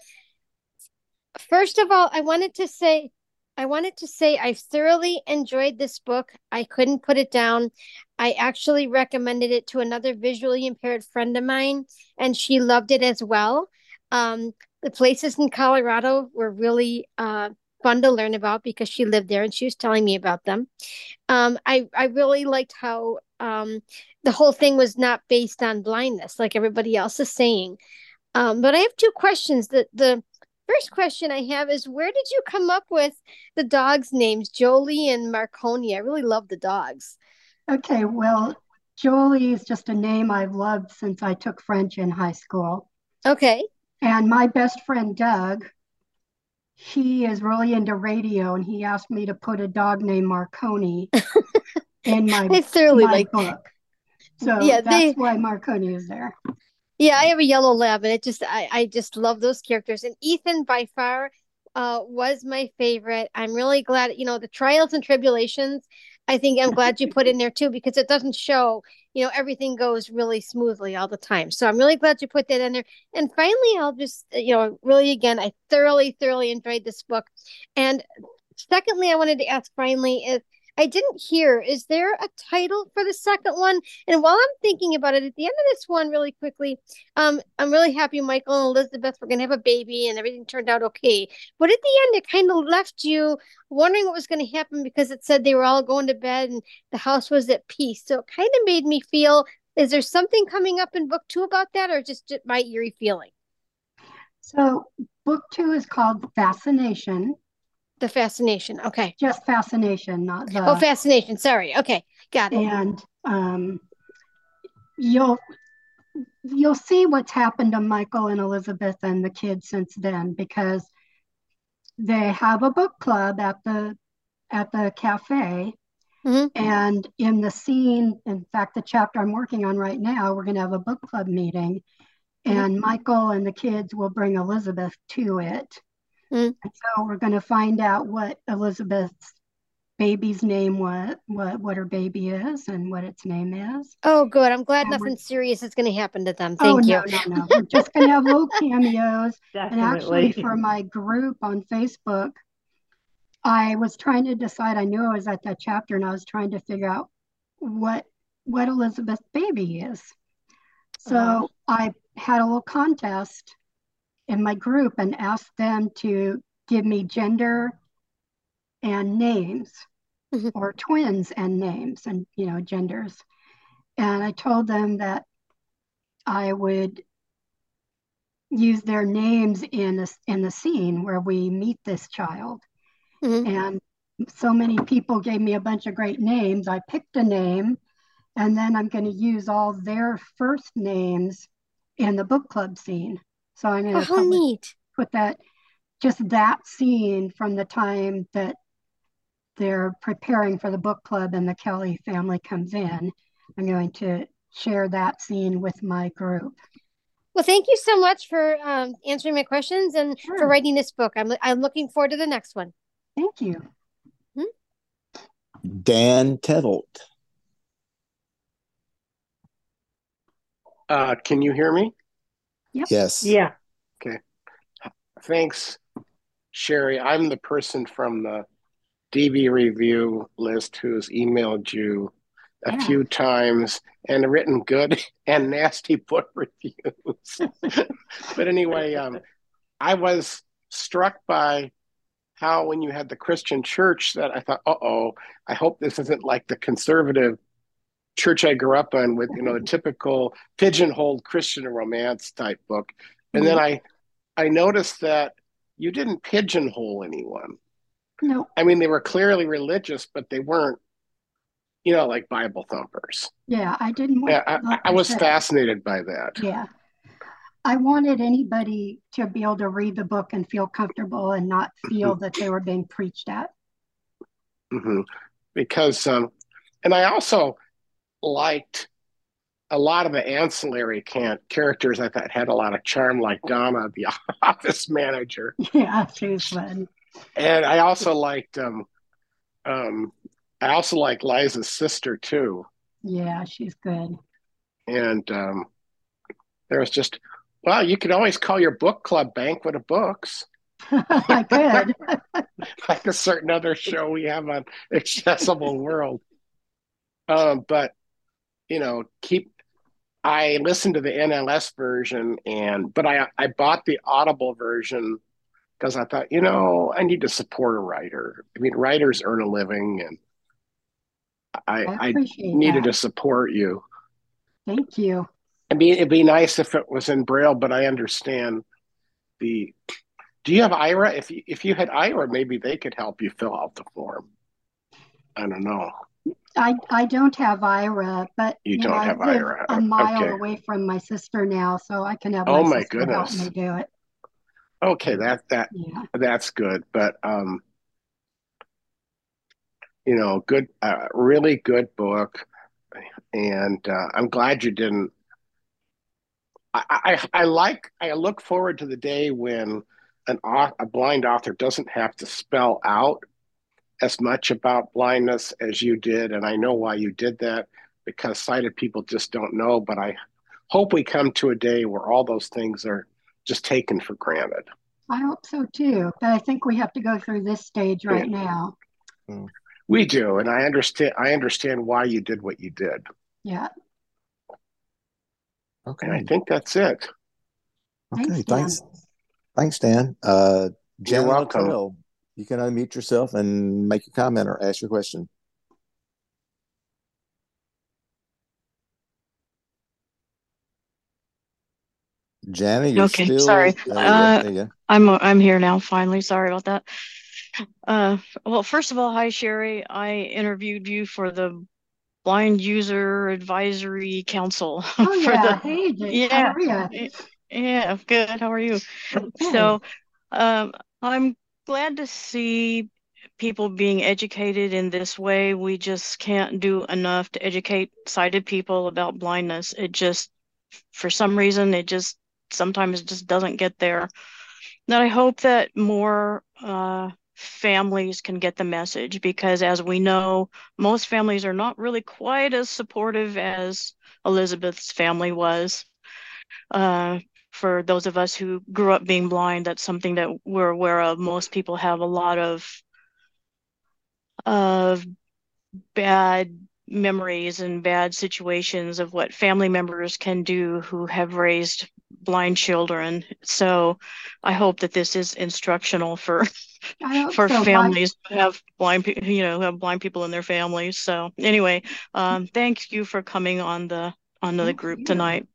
first of all, I wanted to say, I wanted to say I thoroughly enjoyed this book. I couldn't put it down. I actually recommended it to another visually impaired friend of mine, and she loved it as well. Um, the places in Colorado were really uh, fun to learn about because she lived there and she was telling me about them. Um, I I really liked how um, the whole thing was not based on blindness like everybody else is saying. Um, but I have two questions. The the first question I have is where did you come up with the dogs' names, Jolie and Marconi? I really love the dogs. Okay, well, Jolie is just a name I've loved since I took French in high school. Okay. And my best friend Doug, he is really into radio, and he asked me to put a dog named Marconi in my, I thoroughly my like- book. So Yeah, that's they- why Marconi is there. Yeah, I have a yellow lab, and it just I I just love those characters. And Ethan by far uh was my favorite. I'm really glad, you know, the trials and tribulations. I think I'm glad you put in there too because it doesn't show, you know, everything goes really smoothly all the time. So I'm really glad you put that in there. And finally, I'll just, uh, you know, really again, I thoroughly, thoroughly enjoyed this book. And secondly, I wanted to ask finally if I didn't hear, is there a title for the second one? And while I'm thinking about it, at the end of this one, really quickly, um, I'm really happy Michael and Elizabeth were gonna have a baby and everything turned out okay. But at the end, it kind of left you wondering what was going to happen because it said they were all going to bed and the house was at peace. So it kind of made me feel, is there something coming up in book two about that, or just my eerie feeling? So book two is called Fascination. The fascination. Okay. Just fascination, not the oh, fascination. Sorry. Okay, got it. and um, you'll you'll see what's happened to Michael and Elizabeth and the kids since then because they have a book club at the at the cafe and in the scene in fact the chapter i'm working on right now we're going to have a book club meeting and michael and the kids will bring elizabeth to it and so we're going to find out what elizabeth's baby's name was what what her baby is and what its name is Oh, good. I'm glad And we're- nothing serious is going to happen to them. oh Thank no you. no no we're just going to have little cameos Definitely. and actually for my group on facebook i was trying to decide i knew i was at that chapter and i was trying to figure out what what elizabeth's baby is so Uh-huh. i had a little contest in my group and asked them to give me gender and names mm-hmm. or twins and names and you know genders. And i told them that i would use their names in this in the scene where we meet this child. Mm-hmm. And so many people gave me a bunch of great names. I picked a name and then i'm going to use all their first names in the book club scene So I'm Oh, going to how neat. put that, just that scene from the time that they're preparing for the book club and the Kelly family comes in. I'm going to share that scene with my group. Well, thank you so much for um, answering my questions and for writing this book. I'm I'm looking forward to the next one. Thank you. Dan Tevelt. Uh, can you hear me? Yes. Yeah. Okay. Thanks, Sherry. I'm the person from the DV review list who's emailed you a Yeah. few times and written good and nasty book reviews. but anyway, um, I was struck by how when you had the Christian church that I thought, uh-oh, I hope this isn't like the conservative church I grew up in with, you know, the typical pigeonholed Christian romance type book. And then I I noticed that you didn't pigeonhole anyone. No, I mean, they were clearly religious, but they weren't, you know, like Bible thumpers. yeah, I didn't want, Yeah, I, I was fascinated by that. Yeah. I wanted anybody to be able to read the book and feel comfortable and not feel that they were being preached at. Mm-hmm. Because, um, and I also liked a lot of the ancillary can- characters. I thought had a lot of charm, like Donna, the office manager, Yeah, she was fun. and I also liked, um, um, I also like Liza's sister too. Yeah, she's good. And um, there was just, well, you could always call your book club banquet of books. I could. like a certain other show we have on Accessible World. Um, but you know, keep. I listened to the NLS version, and but I I bought the Audible version because I thought, you know, I need to support a writer. I mean, writers earn a living, and I I I needed that. to support you. Thank you. I mean, it'd be nice if it was in Braille, but I understand the. Do you have Aira? If you, if you had Aira, maybe they could help you fill out the form. I don't know. I, I don't have Aira, but You you don't I have live Ira. a mile Okay. away from my sister now, so I can have Oh my my sister help me do it. Okay, that that Yeah. that's good, but um, you know, good, uh, really good book, and uh, I'm glad you didn't. I, I I like I look forward to the day when an a blind author doesn't have to spell out as much about blindness as you did, and I know why you did that because sighted people just don't know. But I hope we come to a day where all those things are just taken for granted. I hope so too, but I think we have to go through this stage right now. We do, and I understand. I understand why you did what you did, Yeah. and I think that's it. Thanks, Okay. Dan. Thanks. Thanks, Dan. Uh, You're welcome. Luttrell, you can unmute yourself and make your comment or ask your question. Janet, you're Okay, still. sorry. Oh, yeah, Uh, there you. I'm I'm here now finally. Sorry about that. Uh, well, first of all, hi Sherry. I interviewed you for the Blind User Advisory Council Oh for yeah. the Hey, Jake, yeah how are you? y- yeah good. How are you? Okay. So, um, I'm glad to see people being educated in this way. We just can't do enough to educate sighted people about blindness. It just, for some reason, it just sometimes just doesn't get there. And I hope that more uh, families can get the message because, as we know, most families are not really quite as supportive as Elizabeth's family was. Uh, for those of us who grew up being blind, that's something that we're aware of. Most people have a lot of of bad memories and bad situations of what family members can do who have raised blind children. So I hope that this is instructional for for so. Families who have blind you know who have blind people in their families. So anyway, um, thank you for coming on the on the thank group you. tonight.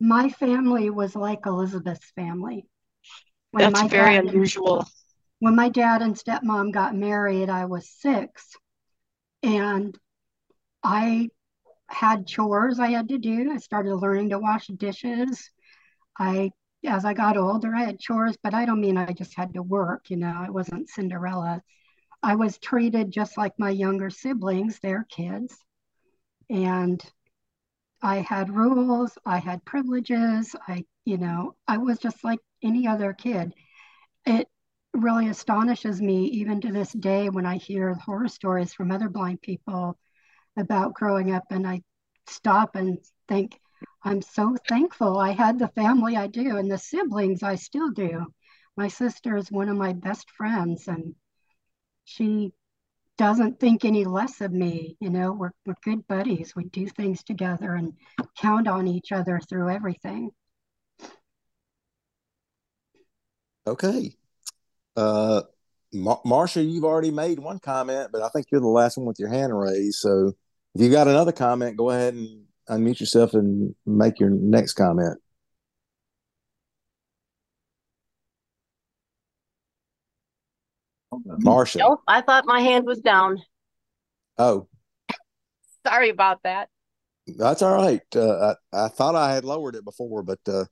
My family was like Elizabeth's family. When That's my very and unusual. when my dad and stepmom got married, I was six, and I had chores I had to do. I started learning to wash dishes. I as I got older, I had chores, but I don't mean I just had to work, you know, I wasn't Cinderella. I was treated just like my younger siblings, their kids. And I had rules, I had privileges, I, you know, I was just like any other kid. It really astonishes me, even to this day, when I hear horror stories from other blind people about growing up, and I stop and think, I'm so thankful I had the family I do and the siblings I still do. My sister is one of my best friends, and she doesn't think any less of me. You know, we're, we're good buddies. We do things together and count on each other through everything. Okay. Uh, Mar- Marcia, you've already made one comment, but I think you're the last one with your hand raised. So if you got another comment, go ahead and unmute yourself and make your next comment. Marcia. Nope, I thought my hand was down. Oh, Sorry about that. that's all right. Uh, I, I thought I had lowered it before, but uh,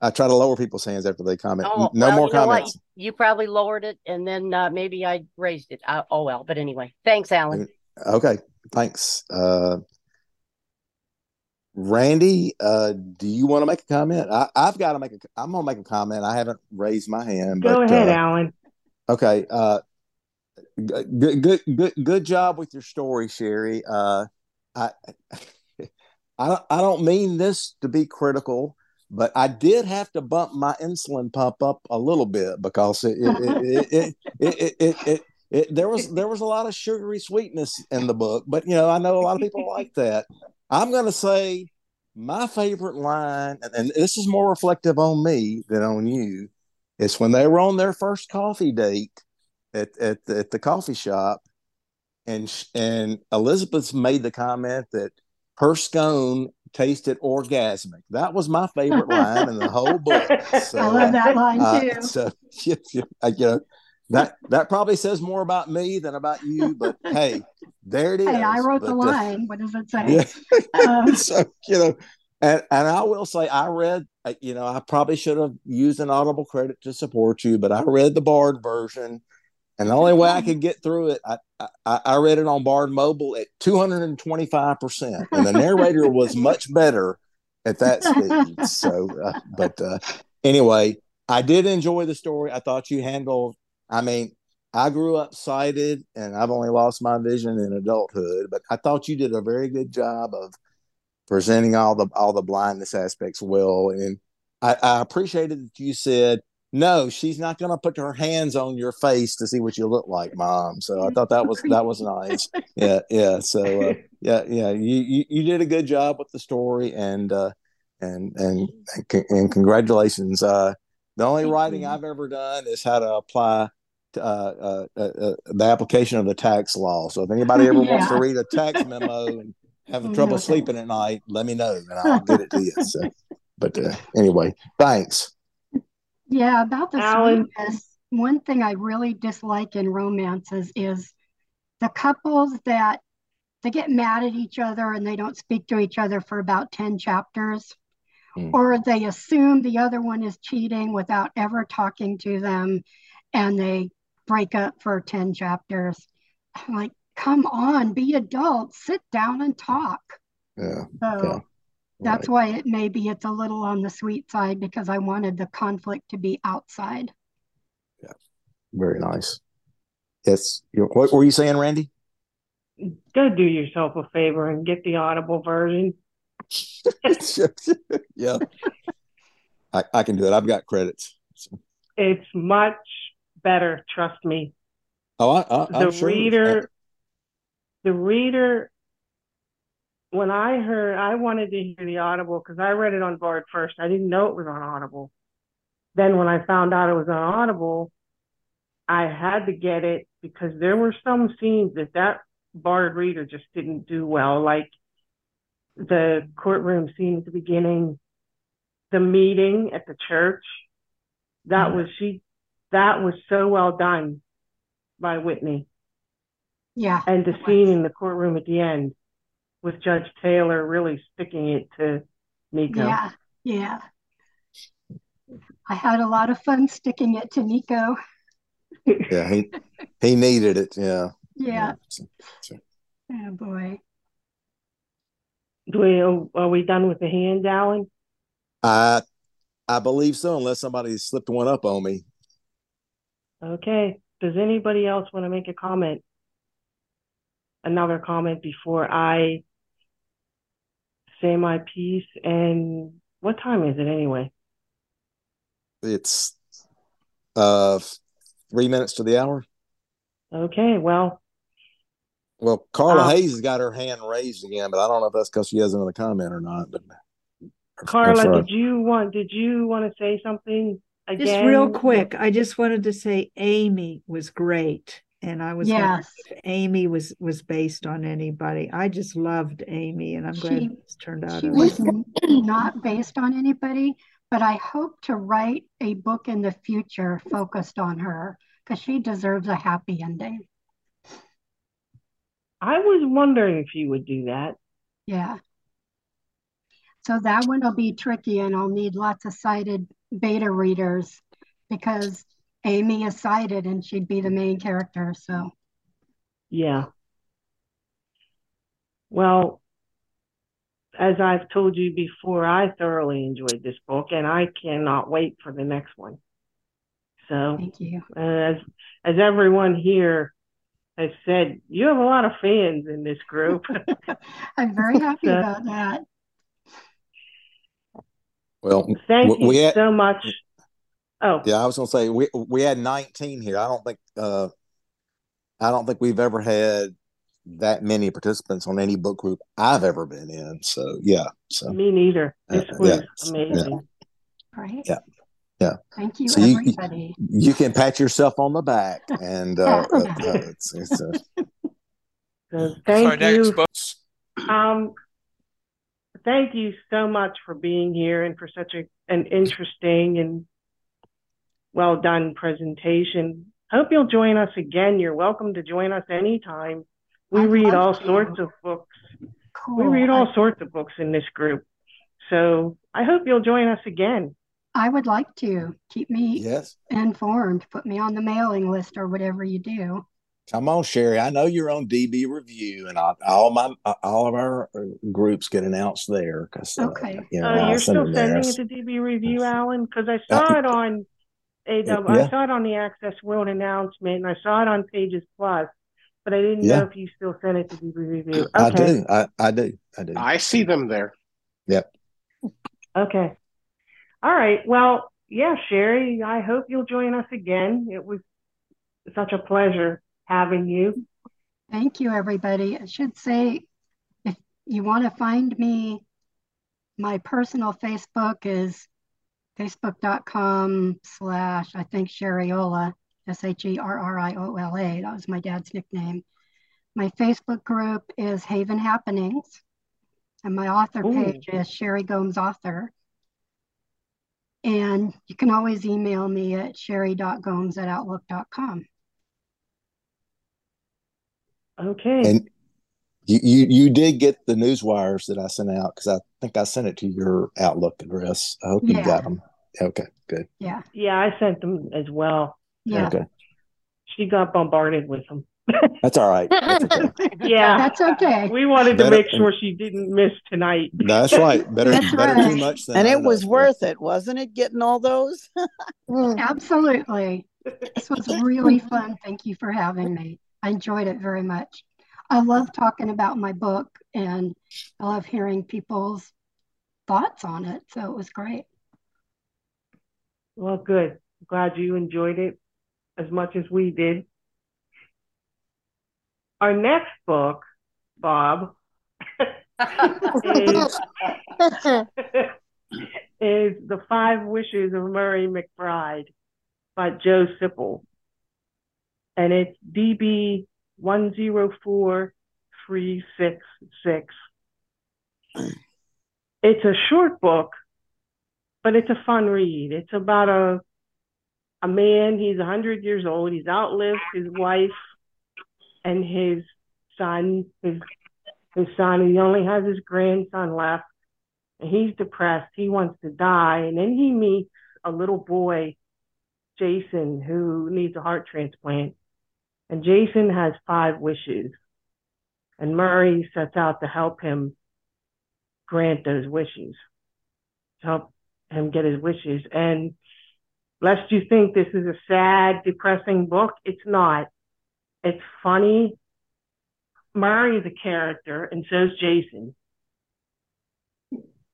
I try to lower people's hands after they comment. Oh, no well, more you know what? comments. You probably lowered it and then uh, maybe I raised it. Uh, oh, well. But anyway, thanks, Alan. Okay, thanks. Uh, Randy, uh, do you want to make a comment? I, I've got to make a. I'm gonna make a comment. I haven't raised my hand. Go but, ahead, uh, Alan. Okay good, good, good, good job with your story, Sherry. Uh, I, I, I don't mean this to be critical, but I did have to bump my insulin pump up a little bit because it, it, it, it, it, it, it, there was there was a lot of sugary sweetness in the book, but you know I know a lot of people like that. I'm gonna say my favorite line, and, and this is more reflective on me than on you, is when they were on their first coffee date at at the, at the coffee shop, and and Elizabeth made the comment that her scone tasted orgasmic. That was my favorite line in the whole book. So, I love that line uh, too. so I- you know that that probably says more about me than about you, but hey, there it is. Hey, I wrote the But, uh, line. What does it say? yeah. Um, so you know, and and I will say I read. uh, You know, I probably should have used an Audible credit to support you, but I read the Bard version, and the only way I could get through it, I I, I read it on Bard Mobile at two hundred and twenty five percent, and the narrator was much better at that speed. So, uh, but uh, anyway, I did enjoy the story. I thought you handled. I mean, I grew up sighted, and I've only lost my vision in adulthood, but I thought you did a very good job of presenting all the all the blindness aspects well. And I, I appreciated that you said no, she's not going to put her hands on your face to see what you look like, mom. So I thought that was that was nice. Yeah, yeah. So uh, yeah, yeah. You, you you did a good job with the story, and uh, and and and, congratulations. Uh, the only writing I've ever done is how to apply. To, uh, uh, uh, uh, the application of the tax law. So if anybody ever wants to read a tax memo and having Mhm. trouble sleeping at night, let me know and I'll get it to you. So, but uh, anyway, thanks. Yeah, about the Alan. sweetness, one thing I really dislike in romances is the couples that they get mad at each other and they don't speak to each other for about 10 chapters, Mm. or they assume the other one is cheating without ever talking to them and they break up for 10 chapters. I'm like, come on, be adults, sit down and talk. Yeah, So yeah, that's why it maybe it's a little on the sweet side because I wanted the conflict to be outside. Yeah, very nice. Yes. You, what were you saying, Randy? Go do yourself a favor and get the Audible version. yeah, I, I can do it. I've got credits. So- It's much better, trust me. Oh, I, I, the I'm sure. reader the reader when i heard i wanted to hear the audible because i read it on bard first. I didn't know it was on audible. Then when i found out it was on audible i had to get it because there were some scenes that that bard reader just didn't do well like the courtroom scene at the beginning the meeting at the church. That mm-hmm. was she that was so well done by whitney. Yeah. and the scene in the courtroom at the end with Judge Taylor really sticking it to Nico. Yeah. Yeah. I had a lot of fun sticking it to Nico. Yeah, he he needed it. Yeah. Yeah. So- so- Oh boy. Do we, are we done with the hands, Alan? I I believe so, unless somebody slipped one up on me. Okay. Does anybody else want to make a comment? Another comment before I say my piece? And what time is it anyway? It's uh three minutes to the hour. Okay, well, Well, Carla Um, Hayes has got her hand raised again, but I don't know if that's because she has another comment or not. But Carla, did you want did you want to say something again? Just real quick, I just wanted to say Amy was great. And I was wondering Yes. if Amy was was based on anybody. I just loved Amy and I'm glad She- it's turned out. She was not based on anybody, but I hope to write a book in the future focused on her because she deserves a happy ending. I was wondering if you would do that. Yeah. So that one will be tricky and I'll need lots of sighted beta readers because Amy is sighted and she'd be the main character. So Yeah. Well, as I've told you before, I thoroughly enjoyed this book and I cannot wait for the next one. So, thank you. as as everyone here has said, you have a lot of fans in this group. I'm very happy So- about that. well, Thank we- you we had, so much. Oh, yeah, I was gonna say we we had 19 here. I don't think uh I don't think we've ever had that many participants on any book group I've ever been in. So yeah, so me neither. This Uh, was yeah, amazing. Right. yeah, yeah. Thank you, So you- everybody. You can pat yourself on the back, and uh, uh, uh, it's, it's uh, So So thank next you. Um, thank you so much for being here and for such a, an interesting and well done presentation. Hope you'll join us again. You're welcome to join us anytime. We I'd read all to. sorts of books. Cool. We read I- all sorts of books in this group. So I hope you'll join us again. I would like to keep me yes. informed, put me on the mailing list or whatever you do. Come on, Sherry. I know you're on DB Review, and I, all my all of our uh, groups get announced there because uh, Okay. you know, uh, you're still them there. sending it to DB Review, Alan? Because I saw Uh, it on AW. Uh, yeah. I saw it on the Access World announcement, and I saw it on Pages Plus, but I didn't Yeah. know if you still sent it to DB Review. I Okay. do. I, I do. I do. I see them there. Yep. Okay. All right. Well, yeah, Sherry, I hope you'll join us again. It was such a pleasure having you. Thank you, everybody. I should say, if you want to find me, my personal Facebook is facebook.com slash, I think, Sherriola, S H E R R I O L A. That was my dad's nickname. My Facebook group is Haven Happenings, and my author Ooh. page is Sherry Gomes Author. And you can always email me at sherry.gomes at outlook.com. Okay. And you, you you did get the news wires that I sent out because I think I sent it to your Outlook address. I hope you got them. Okay, good. Yeah. Yeah, I sent them as well. Yeah. Okay, She got bombarded with them. that's all right. That's okay. Yeah. That's okay. We wanted to make sure she didn't miss tonight. That's right. Better That's better too much than And it was enough. worth it, wasn't it? Getting all those? Absolutely. This was really fun. Thank you for having me. I enjoyed it very much. I love talking about my book and I love hearing people's thoughts on it. So it was great. Well, good. Glad you enjoyed it as much as we did. Our next book, Bob, is, is The Five Wishes of Murray McBride by Joe Siple. And it's DB 104366. It's a short book, but it's a fun read. It's about a a man, he's a 100 years old, he's outlived his wife and his son, his his son, he only has his grandson left, and he's depressed. He wants to die, and then he meets a little boy, Jason, who needs a heart transplant. And Jason has five wishes. And Murray sets out to help him grant those wishes, to help him get his wishes. And lest you think this is a sad, depressing book, it's not. It's funny. Murray's a character, and so's Jason.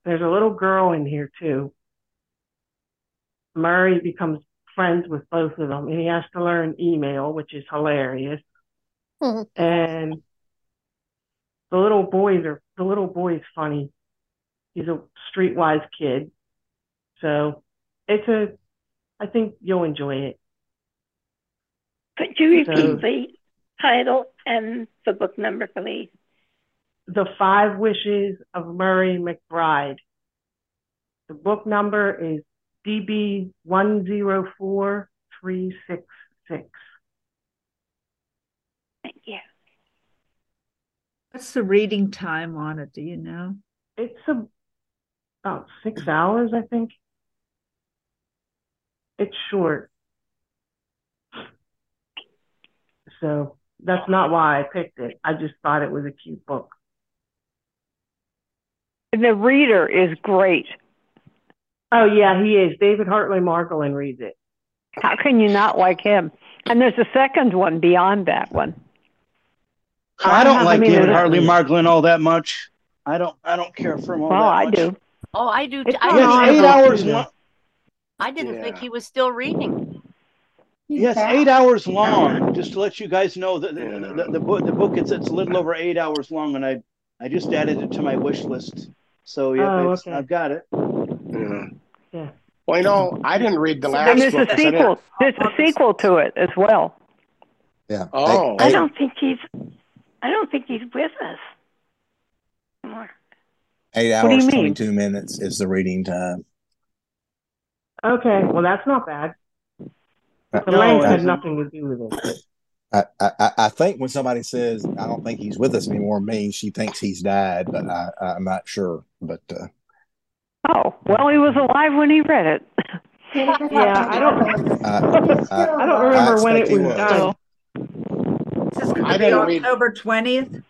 There's a little girl in here too. Murray becomes friends with both of them, and he has to learn email, which is hilarious. Hmm. And the little boys are the little boy's funny. He's a streetwise kid, so it's a. I think you'll enjoy it. Could you repeat So- the title and the book number for me? The Five Wishes of Murray McBride. The book number is DB one zero four three six six. Thank you. What's the reading time on it? Do you know? It's a, about six hours, I think. It's short. So that's not why I picked it. I just thought it was a cute book. And the reader is great. Oh yeah, he is. David Hartley Margolin reads it. How can you not like him? And there's a second one beyond that one. I don't I like mean, David Hartley Margolin all that much. I don't. I don't care for him all Well, that I much. do. Oh, I do. It's I, not Yes, eight hours long. I didn't think he was still reading. Yes, eight hours long. Just to let you guys know that the, the, the book the book it's it's a little over eight hours long, and I I just added it to my wish list. So yeah, Oh, okay. I've got it. Yeah. Yeah. Well, you know, I didn't read the last And there's book. a 'cause sequel. There's a sequel to it as well. Yeah. Oh. I don't think he's. I don't think he's with us anymore. Eight What do you hours, twenty-two minutes is the reading time. Okay, well that's not bad. The No, length had nothing to do with it. I, I, I- I think when somebody says I don't think he's with us anymore, means she thinks he's died, but I, I'm not sure. But uh, Oh, well, he was alive when he read it. Yeah, I don't. I, I don't remember when it was was. done. Is this going I to be didn't read- October 20th?